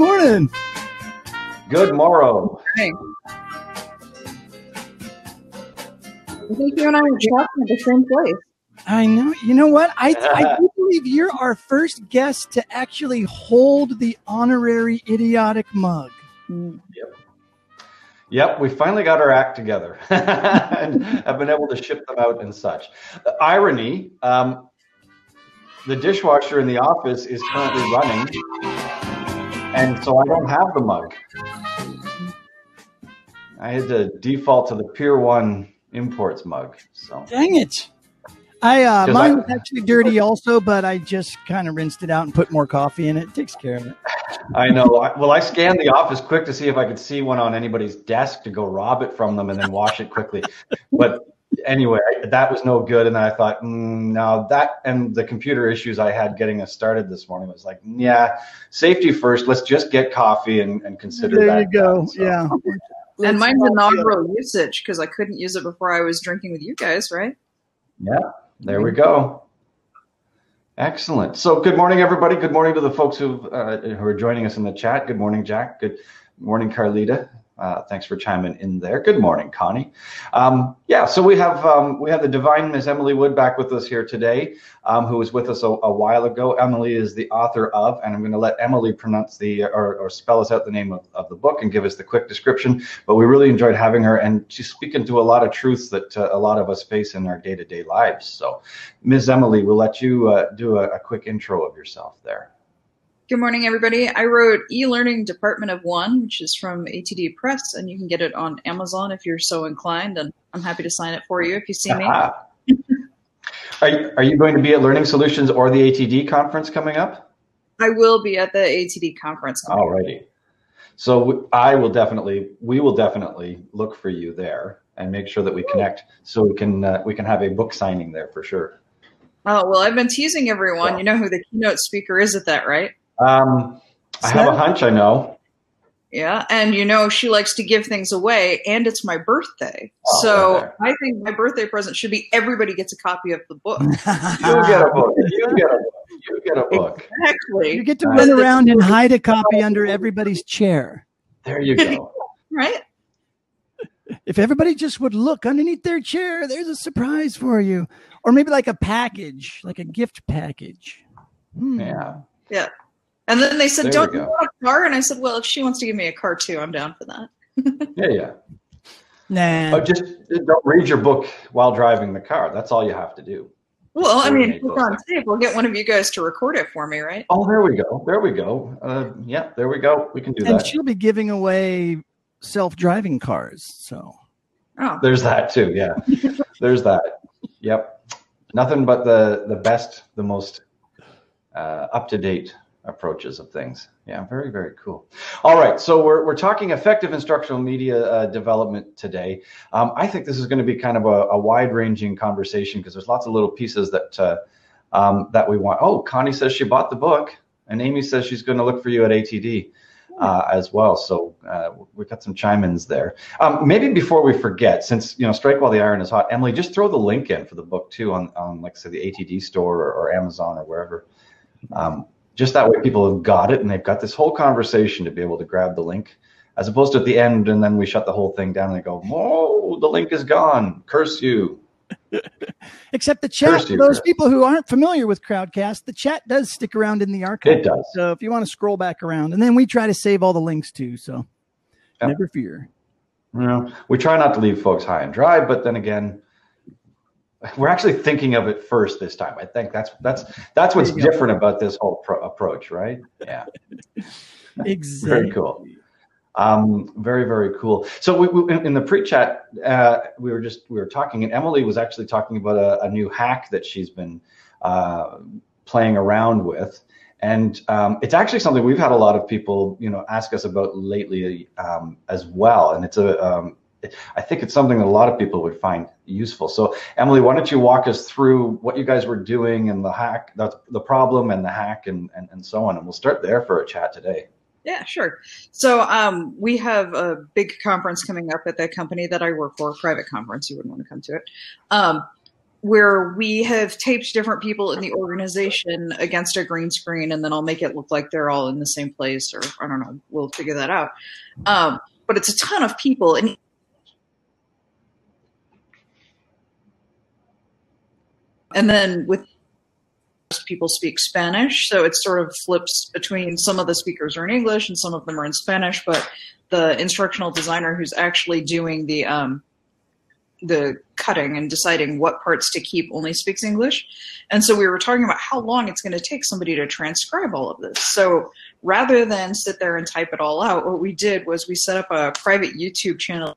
Good morning. Good morrow. Hey. I think you and I were talking at the same place. I know. You know what? I, I do believe you're our first guest to actually hold the honorary idiotic mug. Mm. Yep, we finally got our act together and have been able to ship them out and such. The irony um, the dishwasher in the office is currently running, and so I don't have the mug. I had to default to the Pier One Imports mug. So Dang it. I uh, mine I- was actually dirty also, but I just kind of rinsed it out and put more coffee in it. It takes care of it. I know. Well, I scanned the office quick to see if I could see one on anybody's desk to go rob it from them and then wash it quickly. But anyway, that was no good. And I thought, mm, no, that and the computer issues I had getting us started this morning was like, yeah, safety first. Let's just get coffee and, and consider There that. There you go. done. So, Yeah. And mine's Let's all inaugural usage because I couldn't use it before I was drinking with you guys, right? Yeah, there we go. Excellent. So, good morning, everybody. Good morning to the folks who uh, who are joining us in the chat. Good morning, Jack. Good morning, Carlita. Uh, thanks for chiming in there. Good morning, Connie. Um, yeah, so we have um, we have the divine Miss Emily Wood back with us here today, um, who was with us a, a while ago. Emily is the author of, and I'm going to let Emily pronounce the or, or spell us out the name of, of the book and give us the quick description. But we really enjoyed having her, and she's speaking to a lot of truths that uh, a lot of us face in our day to day lives. So, Ms. Emily, we'll let you uh, do a, a quick intro of yourself there. Good morning, everybody. I wrote E-Learning Department of One, which is from ATD Press, and you can get it on Amazon if you're so inclined. And I'm happy to sign it for you if you see me. Aha. are, you, are you going to be at Learning Solutions or the ATD conference coming up? I will be at the ATD conference. Alrighty. So I will definitely, we will definitely look for you there and make sure that we connect so we can uh, we can have a book signing there for sure. Oh well, I've been teasing everyone. You know who the keynote speaker is at that, right? Um, I have a hunch. I know. Yeah, and you know she likes to give things away, and it's my birthday, Oh, so okay. I think my birthday present should be everybody gets a copy of the book. You get a book. You get a book. You get a book. Exactly. You get to Nice. run around and hide a copy under everybody's chair. There you go. right? If everybody just would look underneath their chair, there's a surprise for you. Or maybe like a package, like a gift package. Hmm. Yeah. And then they said, There "Don't we you go. want a car?" And I said, "Well, if she wants to give me a car too, I'm down for that." Yeah. Yeah. Nah. Oh, just don't read your book while driving the car. That's all you have to do. Well, I mean, it's on tape. We'll get one of you guys to record it for me, right? Oh, there we go. There we go. Uh, yeah, there we go. We can do and that. she'll be giving away self-driving cars. So Oh, There's that too. Yeah, there's that. Yep. Nothing but the the best, the most uh, up to date approaches of things. Yeah, very very cool. All right, so we're we're talking effective instructional media uh, development today. Um, I think this is going to be kind of a, a wide ranging conversation because there's lots of little pieces that uh, um, that we want. Oh, Connie says she bought the book, and Amy says she's going to look for you at ATD. Uh, as well, so uh, we've got some chime-ins there. Um, maybe before we forget, since you know, strike while the iron is hot, Emily, just throw the link in for the book too on, on like say the ATD store or, or Amazon or wherever. Just that way, people have got it and they've got this whole conversation to be able to grab the link, as opposed to at the end and then we shut the whole thing down and they go, "Oh, the link is gone. Curse you." except the chat for those Chris. people who aren't familiar with Crowdcast, the chat does stick around in the archive. It does. So if you want to scroll back around, and then we try to save all the links too. So Yep. never fear. You know, we try not to leave folks high and dry, but then again, we're actually thinking of it first this time. I think that's that's that's what's There you go. different about this whole pro- approach, right? Yeah. Exactly. Very cool. Um, very very cool. So we, we, in in the pre-chat, uh, we were just we were talking, and Emily was actually talking about a, a new hack that she's been uh, playing around with, and um, it's actually something we've had a lot of people, you know, ask us about lately um, as well. And it's a, um, I think it's something that a lot of people would find useful. So Emily, why don't you walk us through what you guys were doing and the hack, that's the problem and the hack, and and, and so on, and we'll start there for a chat today. Yeah, sure. So um, we have a big conference coming up at the company that I work for, a private conference. You wouldn't want to come to it. Um, where we have taped different people in the organization against a green screen, and then I'll make it look like they're all in the same place, or I don't know. We'll figure that out. Um, but it's a ton of people, and and then with people speak Spanish, so it sort of flips between some of the speakers are in English and some of them are in Spanish, but the instructional designer who's actually doing the um, the cutting and deciding what parts to keep only speaks English. And so we were talking about how long it's going to take somebody to transcribe all of this. So rather than sit there and type it all out, what we did was we set up a private YouTube channel.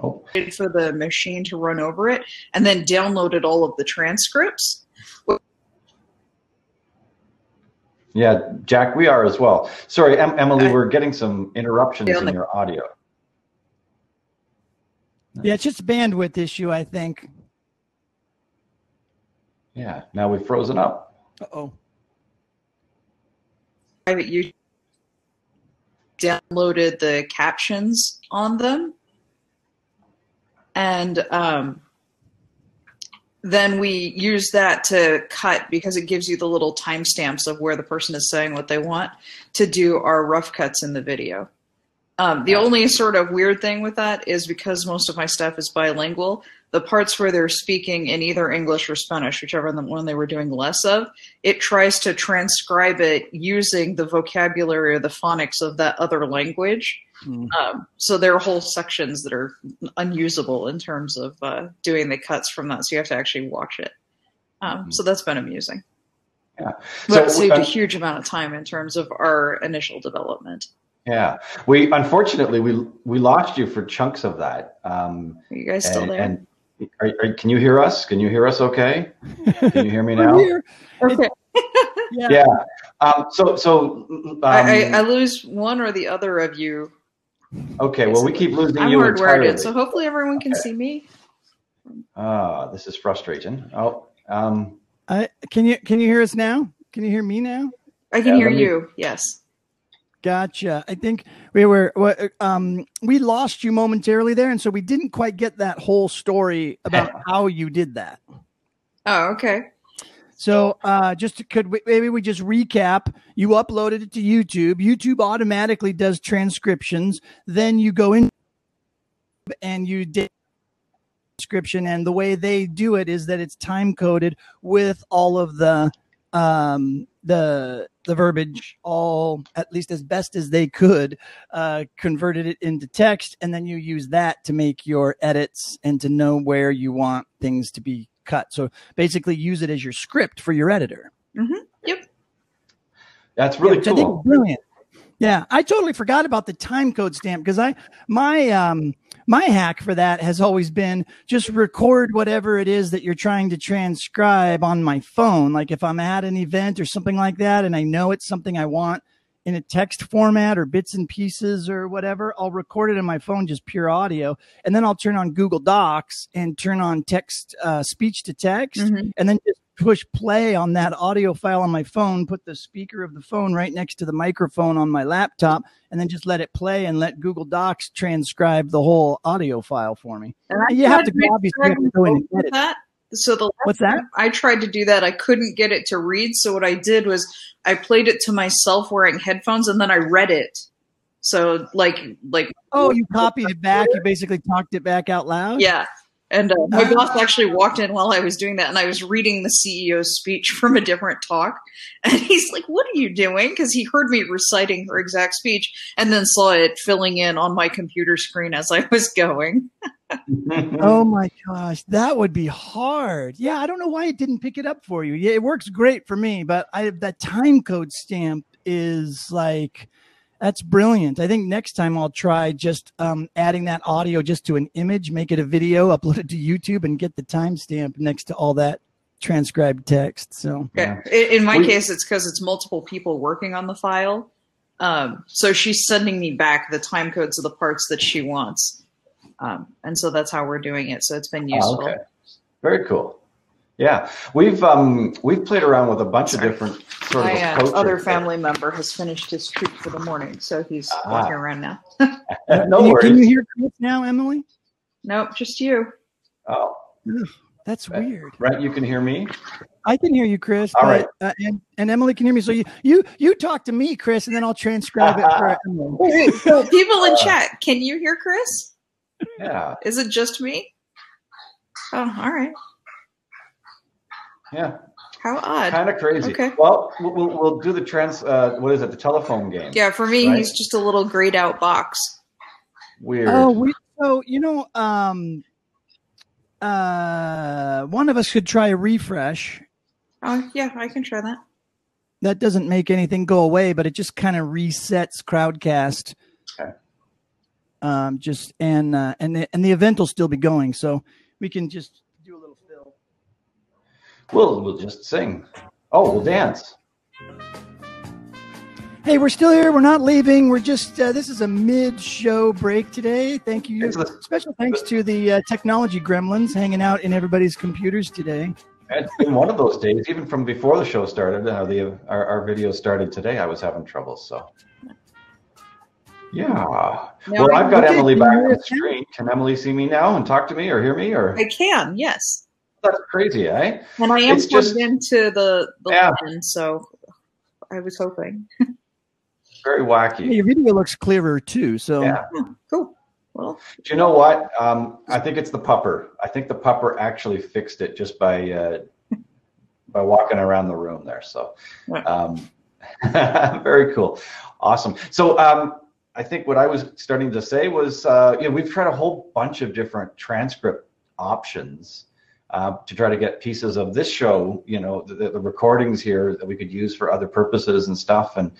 Oh. For the machine to run over it, and then downloaded all of the transcripts. Yeah, Jack, we are as well. Sorry, em- Emily, I- we're getting some interruptions in like- your audio. Yeah, it's just a bandwidth issue, I think. Yeah, now we've frozen up. Uh oh. private YouTube downloaded the captions on them. And um, then we use that to cut because it gives you the little timestamps of where the person is saying what they want to do our rough cuts in the video. Um, the only sort of weird thing with that is because most of my stuff is bilingual, the parts where they're speaking in either English or Spanish, whichever one they were doing less of, it tries to transcribe it using the vocabulary or the phonics of that other language. Hmm. Um, so there are whole sections that are unusable in terms of uh, doing the cuts from that. So you have to actually watch it. Um, so that's been amusing. Yeah. But it So, saved uh, a huge amount of time in terms of our initial development. Yeah, we unfortunately we we lost you for chunks of that. Um, Are you guys still and, there? and are, are, can you hear us? Can you hear us? Okay. Can you hear me We're now? here. okay. Yeah. Yeah. Um, so so um, I, I, I lose one or the other of you. Okay. Well, we keep losing I'm you hardwired entirely. in, so hopefully everyone can see me. Ah, this is frustrating. Oh, um, I, can you can you hear us now? Can you hear me now? I can Yeah, hear me- you. Yes. Gotcha. I think we were um we lost you momentarily there, and so we didn't quite get that whole story about how you did that. Oh, okay. So uh, just could we, maybe we just recap? You uploaded it to YouTube. YouTube automatically does transcriptions. Then you go in and you did transcription, and the way they do it is that it's time coded with all of the um, the the verbiage, all at least as best as they could, uh, converted it into text, and then you use that to make your edits and to know where you want things to be cut. So basically, use it as your script for your editor. Yep. That's really Yeah, which I think cool. brilliant. Yeah, I totally forgot about the time code stamp because I my um my hack for that has always been just record whatever it is that you're trying to transcribe on my phone. Like if I'm at an event or something like that and I know it's something I want in a text format or bits and pieces or whatever, I'll record it in my phone, just pure audio. And then I'll turn on Google Docs and turn on text, uh, speech to text Mhm. and then just push play on that audio file on my phone, put the speaker of the phone right next to the microphone on my laptop, and then just let it play and let Google Docs transcribe the whole audio file for me. And You have to obviously have to go in and edit. that. So the last What's that? I tried to do that, I couldn't get it to read. So what I did was I played it to myself wearing headphones, and then I read it. So like like Oh, you copied it back. You basically talked it back out loud. yeah. And uh, my boss actually walked in while I was doing that, and I was reading the CEO's speech from a different talk. And he's like, "What are you doing?" Because he heard me reciting her exact speech, and then saw it filling in on my computer screen as I was going. Oh my gosh, that would be hard. Yeah, I don't know why it didn't pick it up for you. Yeah, it works great for me, but I that time code stamp is like that's brilliant. I think next time I'll try just um, adding that audio just to an image, make it a video, upload it to YouTube, and get the timestamp next to all that transcribed text. So Yeah. In, in my We- case, it's because it's multiple people working on the file. Um, so she's sending me back the time codes of the parts that she wants. Um, and so that's how we're doing it. So it's been Oh, useful. okay. Very cool. Yeah, we've um we've played around with a bunch Sorry. of different sort of My uh, other family member has finished his treat for the morning, so he's Ah. walking around now. no can, you, worries. can you hear Chris now, Emily? Nope, just you. Oh, That's Okay. weird. Right, you can hear me. I can hear you, Chris. All but, right. uh, and, and Emily can hear me. So you you you talk to me, Chris, and then I'll transcribe it for Emily. People in chat, can you hear Chris? Yeah, Is it just me? Oh, all right. yeah, How odd. kind of crazy. Okay. Well, we'll, we'll, we'll do the trans. Uh, what is it? The telephone game. Yeah, for me, Right. he's just a little grayed out box. Weird. Oh, we so you know, um, uh, one of us could try a refresh. Oh, yeah, I can try that. That doesn't make anything go away, but it just kind of resets Crowdcast. Um, just and uh, and the, and the event will still be going, so we can just do a little fill. We'll we'll just sing. Oh, we'll dance. Hey, we're still here. We're not leaving. We're just uh, this is a mid-show break today. Thank you. Special thanks to the uh, technology gremlins hanging out in everybody's computers today. It's been one of those days, even from before the show started. Uh, the our, our video started today. I was having trouble. So, yeah. Now well, I, I've got Emily back on the us screen. Can Emily see me now and talk to me or hear me? Or I can, yes. that's crazy, eh? And I am It's plugged just- into the, the Yeah. line, so I was hoping. Very Yeah, wacky. your video looks clearer too. So Yeah. Cool. Well, Do you know what? Um, I think it's the pupper. I think the pupper actually fixed it just by uh, by walking around the room there. So, Right. um, very cool, awesome. So, um, I think what I was starting to say was, uh, you know, we've tried a whole bunch of different transcript options. Uh, to try to get pieces of this show, you know, the, the recordings here that we could use for other purposes and stuff. And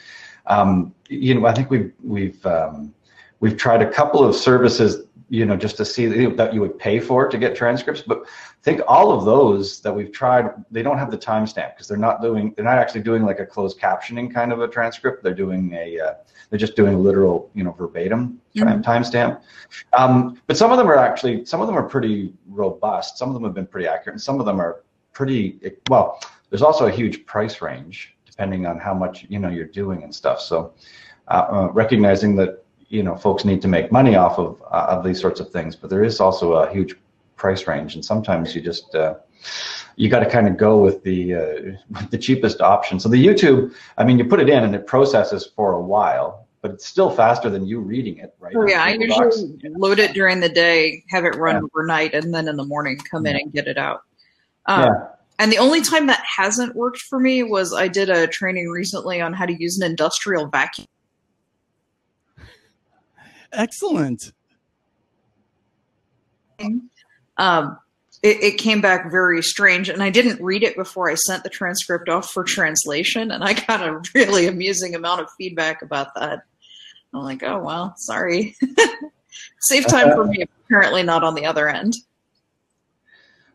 um, you know, I think we've we've um, we've tried a couple of services, you know, just to see that you would pay for to get transcripts. But I think all of those that we've tried, they don't have the timestamp because they're not doing, they're not actually doing like a closed captioning kind of a transcript. They're doing a, uh, they're just doing literal, you know, verbatim time Mhm. timestamp. Um, but some of them are actually, some of them are pretty robust. Some of them have been pretty accurate, and some of them are pretty well. There's also a huge price range depending on how much you know you're doing and stuff. So uh, uh, recognizing that you know folks need to make money off of uh, of these sorts of things, but there is also a huge price range, and sometimes you just uh, you got to kind of go with the uh, with the cheapest option. So the YouTube, I mean, you put it in and it processes for a while, but it's still faster than you reading it, right? oh, yeah, I usually load it during the day, have it run Yeah. overnight, and then in the morning come in and get it out. Um, Yeah. And the only time that hasn't worked for me was I did a training recently on how to use an industrial vacuum. Excellent. Um, it, it came back very strange, and I didn't read it before I sent the transcript off for translation, and I got a really amusing amount of feedback about that. I'm like, oh well, sorry. Save time for me. Apparently not on the other end.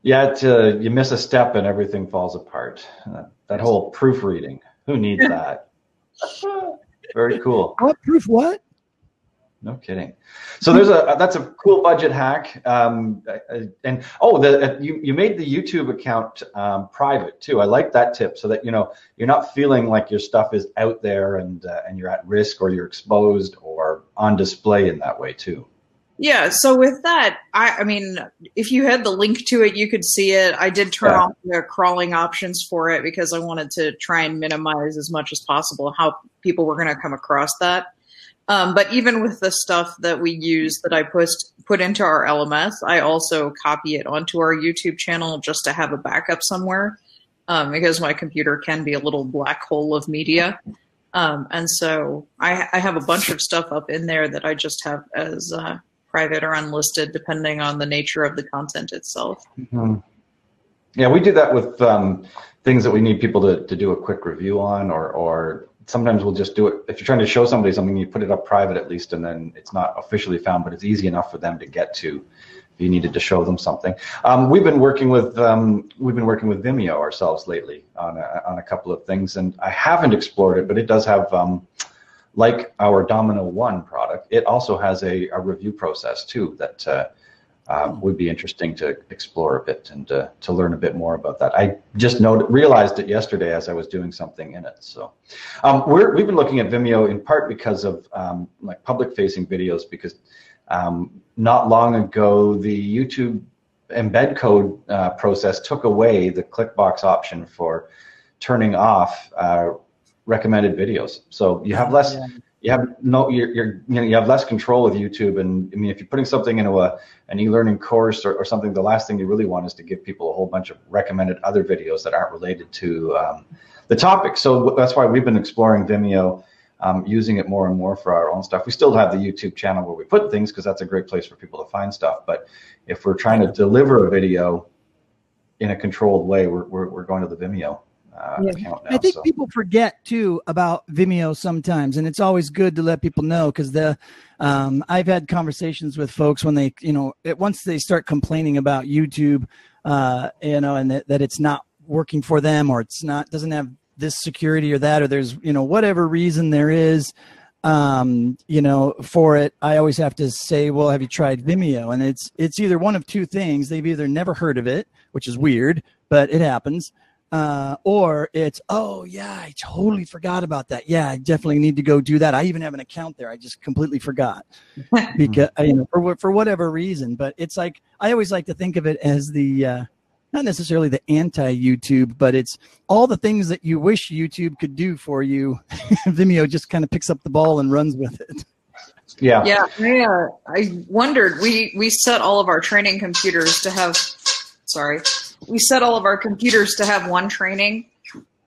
Yeah, it, uh, you miss a step and everything falls apart. Uh, that whole proofreading, who needs that? Very cool. What proof? What? No kidding. So there's a that's a cool budget hack. Um, and oh, the uh, you you made the YouTube account um, private too. I like that tip, so that you know you're not feeling like your stuff is out there and uh, and you're at risk or you're exposed or on display in that way too. Yeah, so with that, I, I mean, if you had the link to it, you could see it. I did turn Yeah. off the crawling options for it because I wanted to try and minimize as much as possible how people were going to come across that. Um, but even with the stuff that we use that I post put into our LMS, I also copy it onto our YouTube channel just to have a backup somewhere um, because my computer can be a little black hole of media. Um, and so I, I have a bunch of stuff up in there that I just have as uh, private or unlisted, depending on the nature of the content itself. Yeah, we do that with um, things that we need people to, to do a quick review on, or or sometimes we'll just do it if you're trying to show somebody something, you put it up private at least, and then it's not officially found, but it's easy enough for them to get to. If you needed to show them something, um, we've been working with um, we've been working with Vimeo ourselves lately on a, on a couple of things, and I haven't explored it, but it does have. Um, like our Domino One product, it also has a, a review process too that uh, um, would be interesting to explore a bit and uh, to learn a bit more about that. I just noted, realized it yesterday as I was doing something in it. So um, we're, we've been looking at Vimeo in part because of um, like public facing videos because Um, not long ago, the YouTube embed code uh, process took away the clickbox option for turning off uh, recommended videos. So you have less, yeah. You have no, you're, you're, you know, you have less control with YouTube. And I mean, if you're putting something into a an e-learning course or, or something, the last thing you really want is to give people a whole bunch of recommended other videos that aren't related to um, the topic. So that's why we've been exploring Vimeo um, using it more and more for our own stuff. We still have the YouTube channel where we put things because that's a great place for people to find stuff. But if we're trying to deliver a video in a controlled way, we're, we're, we're going to the Vimeo. Uh, yeah. account now, I think so. people forget too about Vimeo sometimes, and it's always good to let people know because the um, I've had conversations with folks when they you know it, once they start complaining about YouTube, uh, you know, and that, that it's not working for them or it's not doesn't have this security or that or there's you know whatever reason there is um, you know for it i always have to say well have you tried vimeo and it's it's either one of two things they've either never heard of it which is weird but it happens uh, or it's oh yeah i totally forgot about that yeah i definitely need to go do that i even have an account there i just completely forgot because you know for, for whatever reason but it's like i always like to think of it as the uh, not necessarily the anti YouTube, but it's all the things that you wish YouTube could do for you. Vimeo just kind of picks up the ball and runs with it. Yeah. Yeah. I, uh, I wondered, we, we set all of our training computers to have, sorry, we set all of our computers to have one training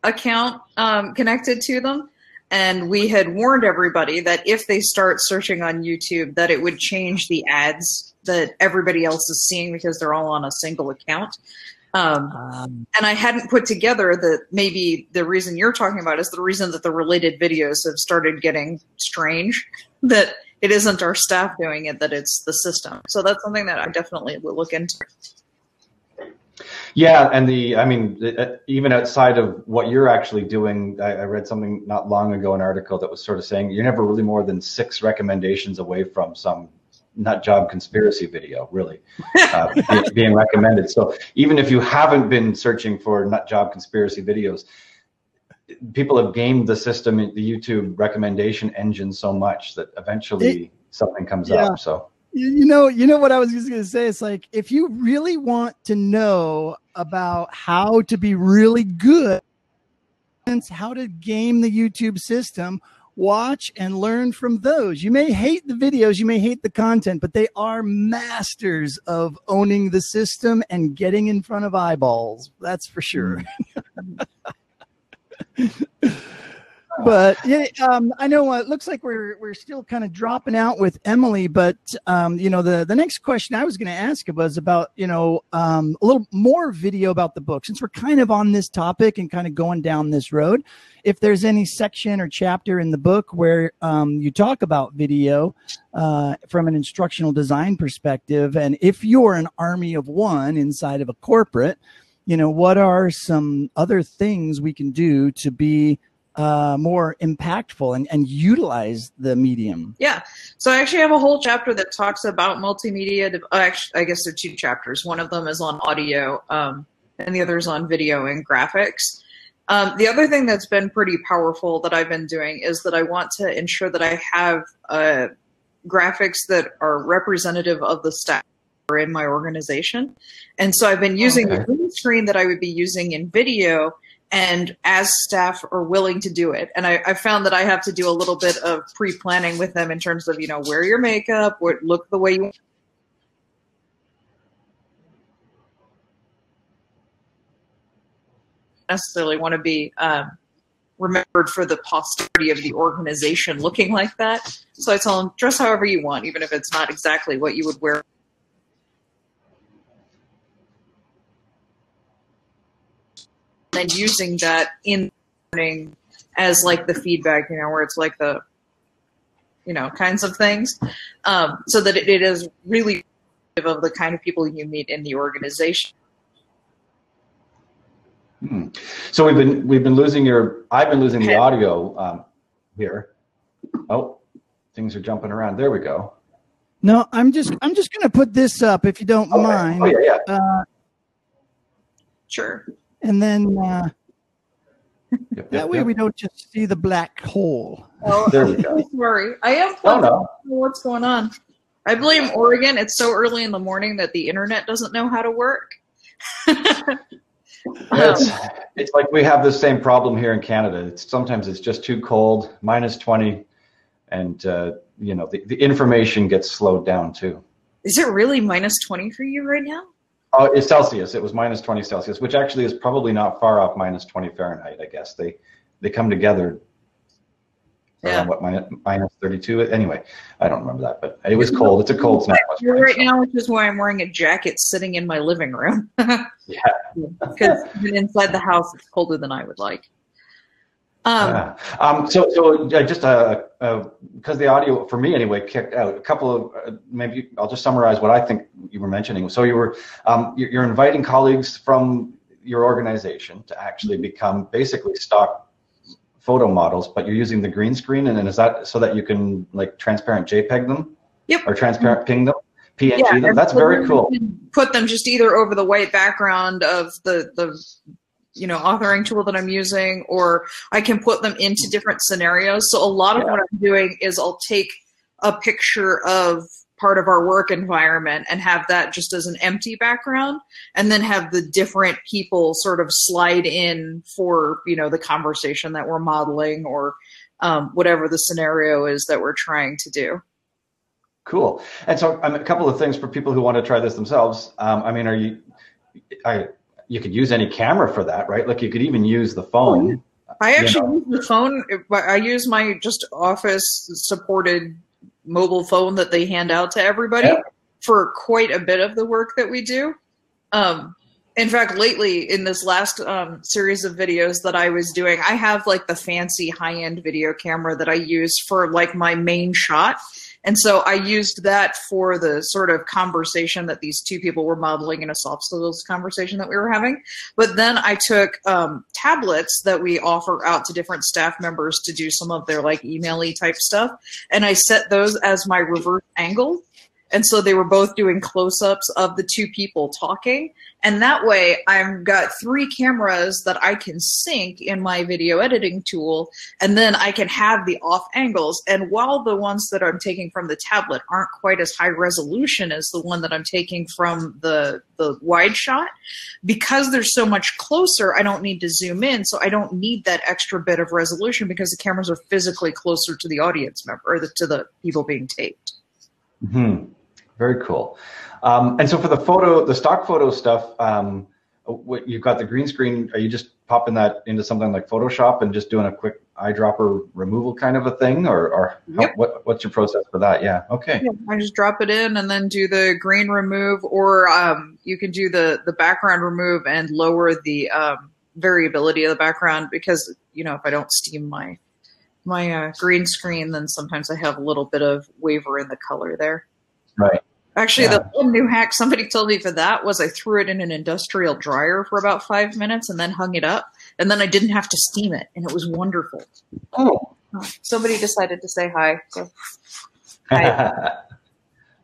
account um, connected to them. And we had warned everybody that if they start searching on YouTube, that it would change the ads that everybody else is seeing because they're all on a single account. Um, um, and I hadn't put together that maybe the reason you're talking about is the reason that the related videos have started getting strange. That it isn't our staff doing it, that it's the system. So that's something that I definitely will look into. Yeah, and the I mean, uh, even outside of what you're actually doing, I, I, read something not long ago, an article that was sort of saying you're never really more than six recommendations away from some nut job conspiracy video, really, uh, being recommended. So even if you haven't been searching for nut job conspiracy videos, people have gamed the system, the YouTube recommendation engine so much that eventually it, something comes yeah. up. So you know, you know what I was just going to say. It's like if you really want to know about how to be really good, how to game the YouTube system watch and learn from those. You may hate the videos, you may hate the content, but they are masters of owning the system and getting in front of eyeballs. That's for sure. Mm. But yeah, um, I know uh, it looks like we're we're still kind of dropping out with Emily, but um, you know the the next question I was going to ask was about you know um, a little more video about the book since we're kind of on this topic and kind of going down this road. If there's any section or chapter in the book where um, you talk about video uh, from an instructional design perspective, and if you're an army of one inside of a corporate, you know what are some other things we can do to be uh, more impactful and, and utilize the medium? Yeah. So I actually have a whole chapter that talks about multimedia. Uh, actually, I guess there are two chapters. One of them is on audio, um, and the other is on video and graphics. Um, the other thing that's been pretty powerful that I've been doing is that I want to ensure that I have uh, graphics that are representative of the staff in my organization. And so I've been using okay. the screen that I would be using in video and as staff are willing to do it. And I, I, found that i have to do a little bit of pre-planning with them in terms of you know wear your makeup look the way you necessarily want to be um, remembered for the posterity of the organization looking like that. So i tell them dress however you want even if it's not exactly what you would wear and using that in learning as like the feedback, you know, where it's like the, you know, kinds of things, um, so that it, it is really of the kind of people you meet in the organization. Hmm. So we've been we've been losing your I've been losing the audio um, here. Oh, things are jumping around. There we go. No, I'm just I'm just gonna put this up if you don't okay. mind. Oh yeah, yeah. Uh, sure and then uh, yep, that way yep. we don't just see the black hole. Oh, there we go. Don't worry, I am. Oh, no. What's going on? I blame Oregon. It's so early in the morning that the internet doesn't know how to work. It's, it's like we have the same problem here in Canada. It's sometimes it's just too cold, minus 20, and uh, you know the, the information gets slowed down too. Is it really minus 20 for you right now? Oh, it's Celsius. It was minus 20 Celsius, which actually is probably not far off minus 20 Fahrenheit. I guess they they come together Yeah. around what minus, minus 32. Anyway, I don't remember that, but it was cold. It's a cold snap. Right now, which is why I'm wearing a jacket sitting in my living room. Yeah. Because inside the house, it's colder than I would like. Um, Yeah. Um, so, so uh, just uh, uh, because the audio for me anyway kicked out. A couple of uh, maybe I'll just summarize what I think you were mentioning. So you were um, you're, inviting colleagues from your organization to actually become basically stock photo models, but you're using the green screen, and then is that so that you can like transparent JPEG them? Yep. Or transparent ping them, PNG Yeah, them. That's very cool. Put them just either over the white background of the the you know authoring tool that I'm using, or I can put them into different scenarios. So a lot of Yeah. what I'm doing is I'll take a picture of part of our work environment and have that just as an empty background and then have the different people sort of slide in for you know the conversation that we're modeling or um, whatever the scenario is that we're trying to do Cool. And so, um, a couple of things for people who want to try this themselves. Um, I mean, are you? I you could use any camera for that, right? Like you could even use the phone. I you actually know. use the phone. but I use my just office supported mobile phone that they hand out to everybody Yeah. for quite a bit of the work that we do. Um, in fact, lately in this last um, series of videos that I was doing, I have like the fancy high end video camera that I use for like my main shot. And so I used that for the sort of conversation that these two people were modeling in a soft skills conversation that we were having. But then I took um, tablets that we offer out to different staff members to do some of their like email-y type stuff, and I set those as my reverse angle. And so they were both doing close-ups of the two people talking, and that way I've got three cameras that I can sync in my video editing tool, and then I can have the off angles. And while the ones that I'm taking from the tablet aren't quite as high resolution as the one that I'm taking from the the wide shot, because they're so much closer, I don't need to zoom in, so I don't need that extra bit of resolution because the cameras are physically closer to the audience member or the, to the people being taped. hmm Very cool. Um, and so for the photo, the stock photo stuff, um, what you've got the green screen. Are you just popping that into something like Photoshop and just doing a quick eyedropper removal kind of a thing, or, or how, Yep. what, what's your process for that? Yeah. Okay. Yeah, I just drop it in and then do the green remove, or um, you can do the the background remove and lower the um, variability of the background because you know if I don't steam my my uh, green screen, then sometimes I have a little bit of waver in the color there. Right. Actually, Yeah. the one new hack somebody told me for that was I threw it in an industrial dryer for about five minutes and then hung it up, and then I didn't have to steam it, and it was wonderful. Oh. Somebody decided to say hi. So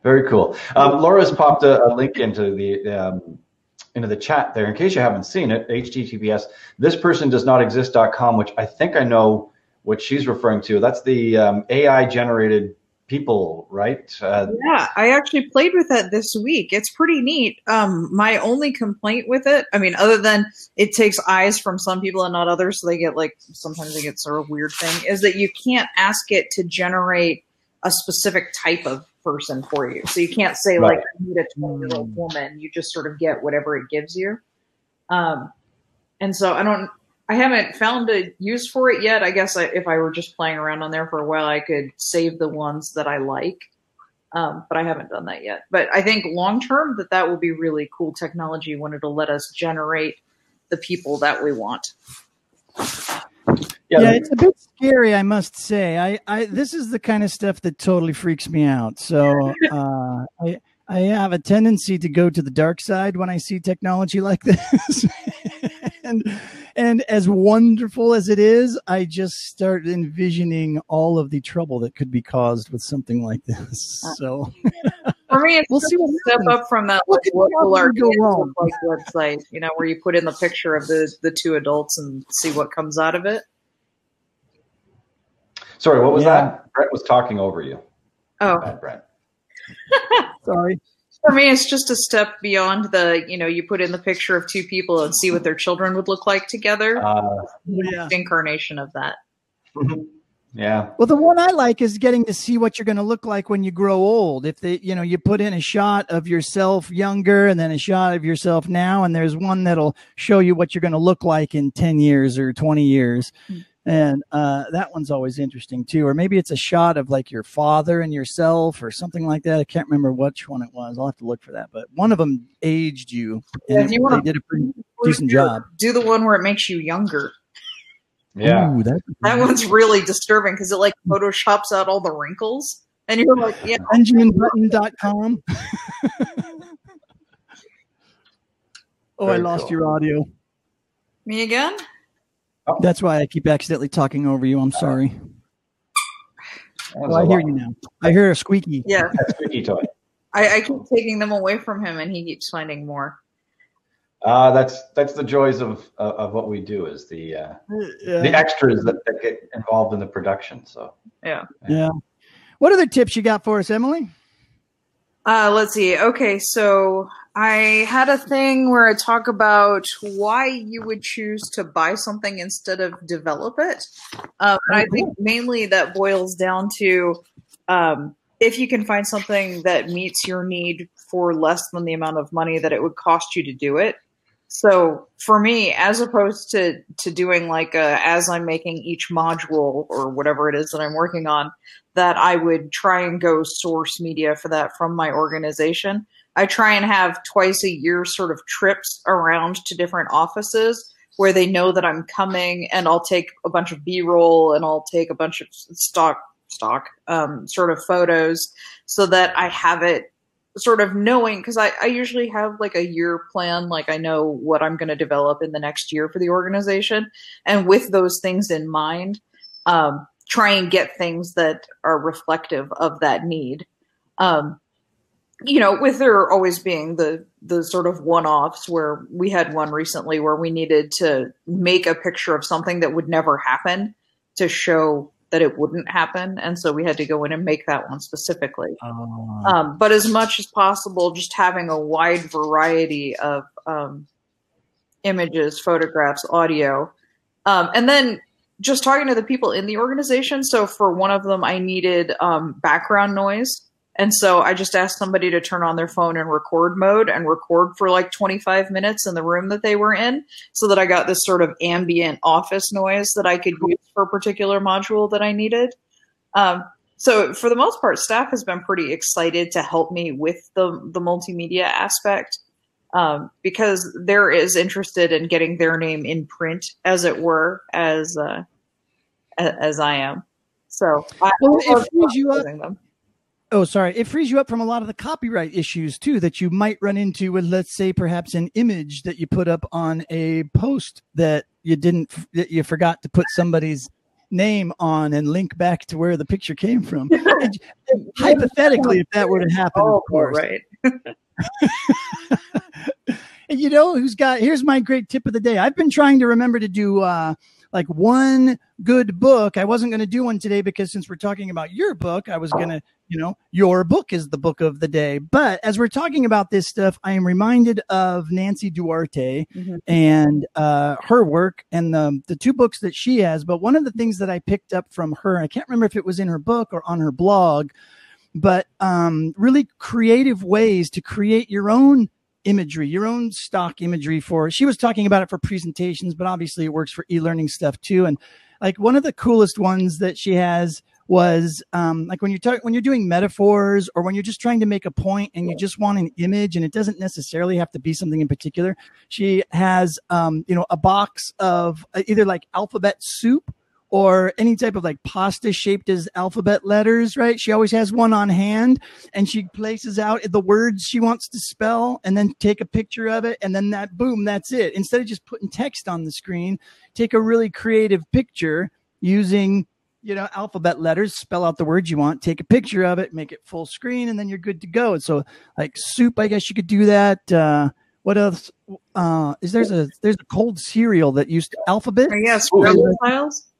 Very cool. Um, Laura's popped a, a link into the um, into the chat there. In case you haven't seen it, HTTPS this person does not exist.com, which I think I know what she's referring to. That's the um, AI generated people, right? Uh, Yeah, I actually played with that this week. It's pretty neat. Um, my only complaint with it, I mean, other than it takes eyes from some people and not others, so they get like sometimes they get sort of weird thing, is that you can't ask it to generate a specific type of person for you. So you can't say like Right. I need a twenty year old woman. You just sort of get whatever it gives you. Um, and so I don't. I haven't found a use for it yet. I guess I, if I were just playing around on there for a while, I could save the ones that I like. Um, but I haven't done that yet. But I think long term that that will be really cool technology when it'll let us generate the people that we want. yeah, yeah, it's a bit scary, I must say. I, I this is the kind of stuff that totally freaks me out. So uh, I I have a tendency to go to the dark side when I see technology like this. And and as wonderful as it is, I just start envisioning all of the trouble that could be caused with something like this. Uh, so For me, it's We'll see what step happens. up from that What like could local possibly go wrong? like website, you know, where you put in the picture of the the two adults and see what comes out of it. sorry, what was Yeah. that? Brett was talking over you. Oh, Brett. Sorry. For me, it's just a step beyond the, you know, you put in the picture of two people and see what their children would look like together. Uh, Yeah. Incarnation of that. yeah. Well, the one I like is getting to see what you're going to look like when you grow old. If they, you know, you put in a shot of yourself younger and then a shot of yourself now, and there's one that'll show you what you're going to look like in 10 years or 20 years. Mm. And uh, that one's always interesting too. Or maybe it's a shot of like your father and yourself or something like that. I can't remember which one it was. I'll have to look for that. But one of them aged you, Yeah, and if you they did a pretty decent job. Do the one where it makes you younger. Yeah. Ooh, that, That one's really disturbing because it like photoshops out all the wrinkles. And you're like, yeah, BenjaminButton.com. oh, I lost cool. your audio. me again? That's why I keep accidentally talking over you. I'm sorry. That was Oh, I a hear lot. you now. I hear a squeaky. Yeah. That's squeaky toy. I, I keep taking them away from him and he keeps finding more. Uh, that's that's the joys of of, of what we do is the uh, the extras that, that get involved in the production. So Yeah. yeah. What other tips you got for us, Emily? Uh, let's see. Okay, so I had a thing where I talk about why you would choose to buy something instead of develop it. Um, I think mainly that boils down to um, if you can find something that meets your need for less than the amount of money that it would cost you to do it. So for me, as opposed to to doing like a, as I'm making each module or whatever it is that I'm working on, that I would try and go source media for that from my organization. I try and have twice a year sort of trips around to different offices where they know that I'm coming and I'll take a bunch of B-roll and I'll take a bunch of stock stock um, sort of photos so that I have it sort of knowing because I, I usually have like a year plan like i know what i'm going to develop in the next year for the organization. And with those things in mind um, try and get things that are reflective of that need. Um, you know with there always being the the sort of one-offs where we had one recently where we needed to make a picture of something that would never happen to show that it wouldn't happen and so we had to go in and make that one specifically um, but as much as possible, just having a wide variety of um, images, photographs, audio, um, and then just talking to the people in the organization. So for one of them, I needed um, background noise. And so I just asked somebody to turn on their phone in record mode and record for like 25 minutes in the room that they were in so that I got this sort of ambient office noise that I could use for a particular module that I needed. Um, so for the most part, staff has been pretty excited to help me with the the multimedia aspect um, because they're as interested in getting their name in print, as it were, as uh, as I am. So I Well, it frees you up. them. Oh, sorry. It frees you up from a lot of the copyright issues too that you might run into with, let's say, perhaps an image that you put up on a post that you didn't, that you forgot to put somebody's name on and link back to where the picture came from. And Hypothetically, if that were to happen, Oh, of course. right. And you know who's got? Here's my great tip of the day. I've been trying to remember to do uh, like one good book. I wasn't going to do one today because since we're talking about your book, I was going to, you know, your book is the book of the day. But as we're talking about this stuff, I am reminded of Nancy Duarte Mhm. and uh, her work and the the two books that she has. But one of the things that I picked up from her, I can't remember if it was in her book or on her blog, but um, really creative ways to create your own imagery, your own stock imagery for. She was talking about it for presentations, but obviously it works for e-learning stuff too. And like one of the coolest ones that she has was um, like when you're talking when you're doing metaphors or when you're just trying to make a point and you just want an image and it doesn't necessarily have to be something in particular. She has um, you know a box of uh, either like alphabet soup or any type of like pasta shaped as alphabet letters, right? She always has one on hand and she places out the words she wants to spell and then take a picture of it. And then that boom, that's it. Instead of just putting text on the screen, take a really creative picture using, you know, alphabet letters, spell out the words you want, take a picture of it, make it full screen, and then you're good to go. So like soup, I guess you could do that. Uh, what else? Uh, is there's a there's a cold cereal that used alphabet. Yes, Ooh. Rebel files.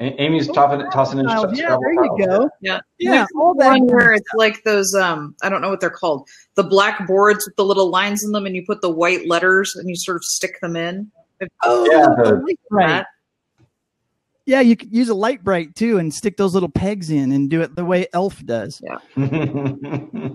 Amy's tossing, tossing in Oh, stuff. yeah, there you go. Yeah. Yeah, There's all that one kind of where it's like those um I don't know what they're called. The black boards with the little lines in them and you put the white letters and you sort of stick them in. Oh, Yeah, the- light bright. That. Yeah, you could use a Lite-Brite too and stick those little pegs in and do it the way Elf does. Yeah.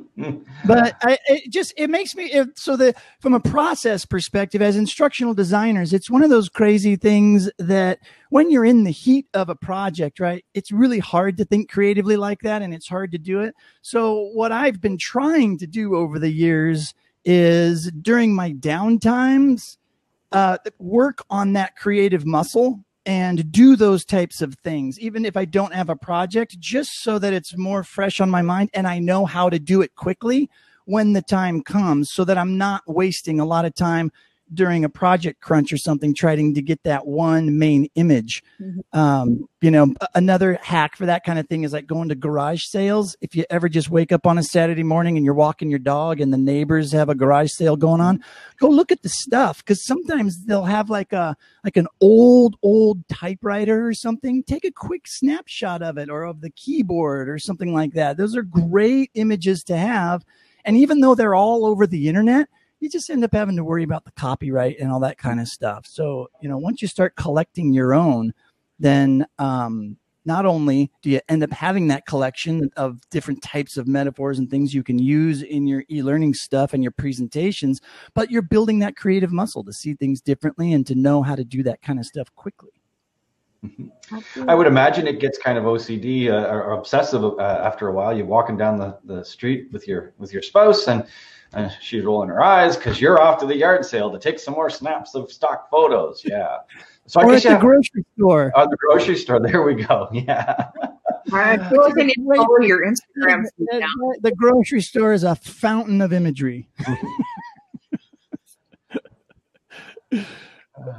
But I, it just it makes me it, so the from a process perspective as instructional designers, it's one of those crazy things that when you're in the heat of a project, right, it's really hard to think creatively like that, and it's hard to do it. So what I've been trying to do over the years is during my downtimes, uh, work on that creative muscle and do those types of things, even if I don't have a project, just so that it's more fresh on my mind and I know how to do it quickly when the time comes so that I'm not wasting a lot of time during a project crunch or something trying to get that one main image. Mhm. Um, you know, another hack for that kind of thing is like going to garage sales. If you ever just wake up on a Saturday morning and you're walking your dog and the neighbors have a garage sale going on, go look at the stuff because sometimes they'll have like a like an old old typewriter or something. Take a quick snapshot of it or of the keyboard or something like that. Those are great images to have. And even though they're all over the internet, you just end up having to worry about the copyright and all that kind of stuff. So, you know, once you start collecting your own, then um, not only do you end up having that collection of different types of metaphors and things you can use in your e-learning stuff and your presentations, but you're building that creative muscle to see things differently and to know how to do that kind of stuff quickly. I would imagine it gets kind of OCD uh, or obsessive uh, after a while. You're walking down the, the street with your with your spouse, and uh, she's rolling her eyes because you're off to the yard sale to take some more snaps of stock photos. Yeah. So I guess at the have, grocery store. uh, the grocery store. There we go. Yeah. I feel like I to follow your Instagram feed The, now. the- the grocery store is a fountain of imagery.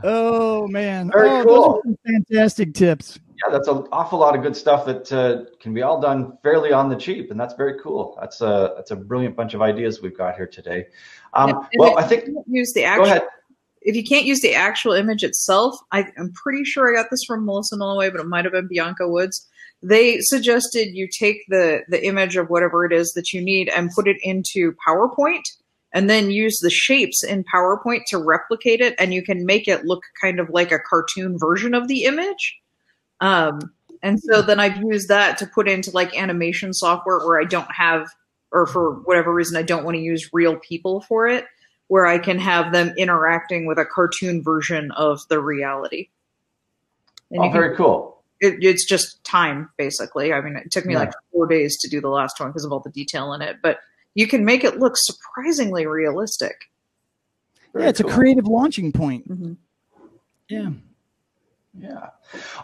Oh man! Very oh, cool. those are some fantastic tips. Yeah, that's an awful lot of good stuff that uh, can be all done fairly on the cheap, and that's very cool. That's a that's a brilliant bunch of ideas we've got here today. Um, well, I think use the go actual ahead. if you can't use the actual image itself, I, I'm pretty sure I got this from Melissa Milloway, but it might have been Bianca Woods. They suggested you take the the image of whatever it is that you need and put it into PowerPoint, and then use the shapes in PowerPoint to replicate it, and you can make it look kind of like a cartoon version of the image. Um, and so then I've used that to put into like animation software where I don't have, or for whatever reason, I don't want to use real people for it where I can have them interacting with a cartoon version of the reality. And Oh, can- very cool. it, it's just time, basically. I mean, it took me Yeah. like four days to do the last one because of all the detail in it, but you can make it look surprisingly realistic. Very yeah, it's cool. a creative launching point. Mhm. Yeah. Yeah,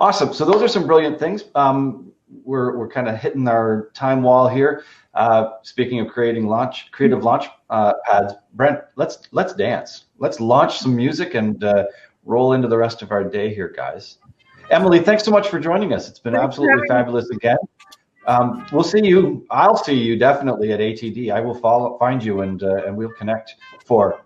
awesome. So those are some brilliant things. Um, we're we're kind of hitting our time wall here. Uh, speaking of creating launch, creative launch uh, pads, Brent, let's let's dance. Let's launch some music and uh, roll into the rest of our day here, guys. Emily, thanks so much for joining us. It's been Thanks absolutely fabulous again. Um, we'll see you. I'll see you definitely at ATD. I will follow, find you, and uh, and we'll connect for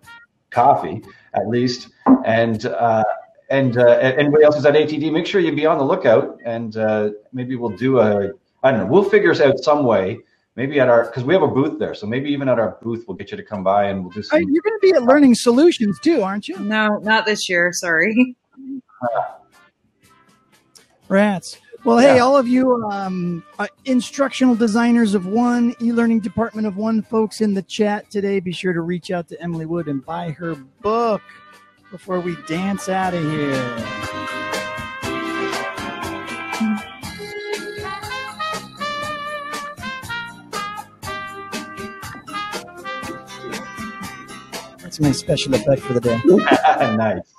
coffee at least. And uh, and uh, anybody else who's at ATD, make sure you be on the lookout, and uh, maybe we'll do a. I don't know. We'll figure this out some way. Maybe at our because we have a booth there, so maybe even at our booth we'll get you to come by and we'll do some. You're going to be at Learning Solutions too, aren't you? No, not this year. Sorry. Rats. Well, hey, all of you um, uh, instructional designers of one, e learning department of one folks in the chat today, be sure to reach out to Emily Wood and buy her book before we dance out of here. That's my special effect for the day. nice.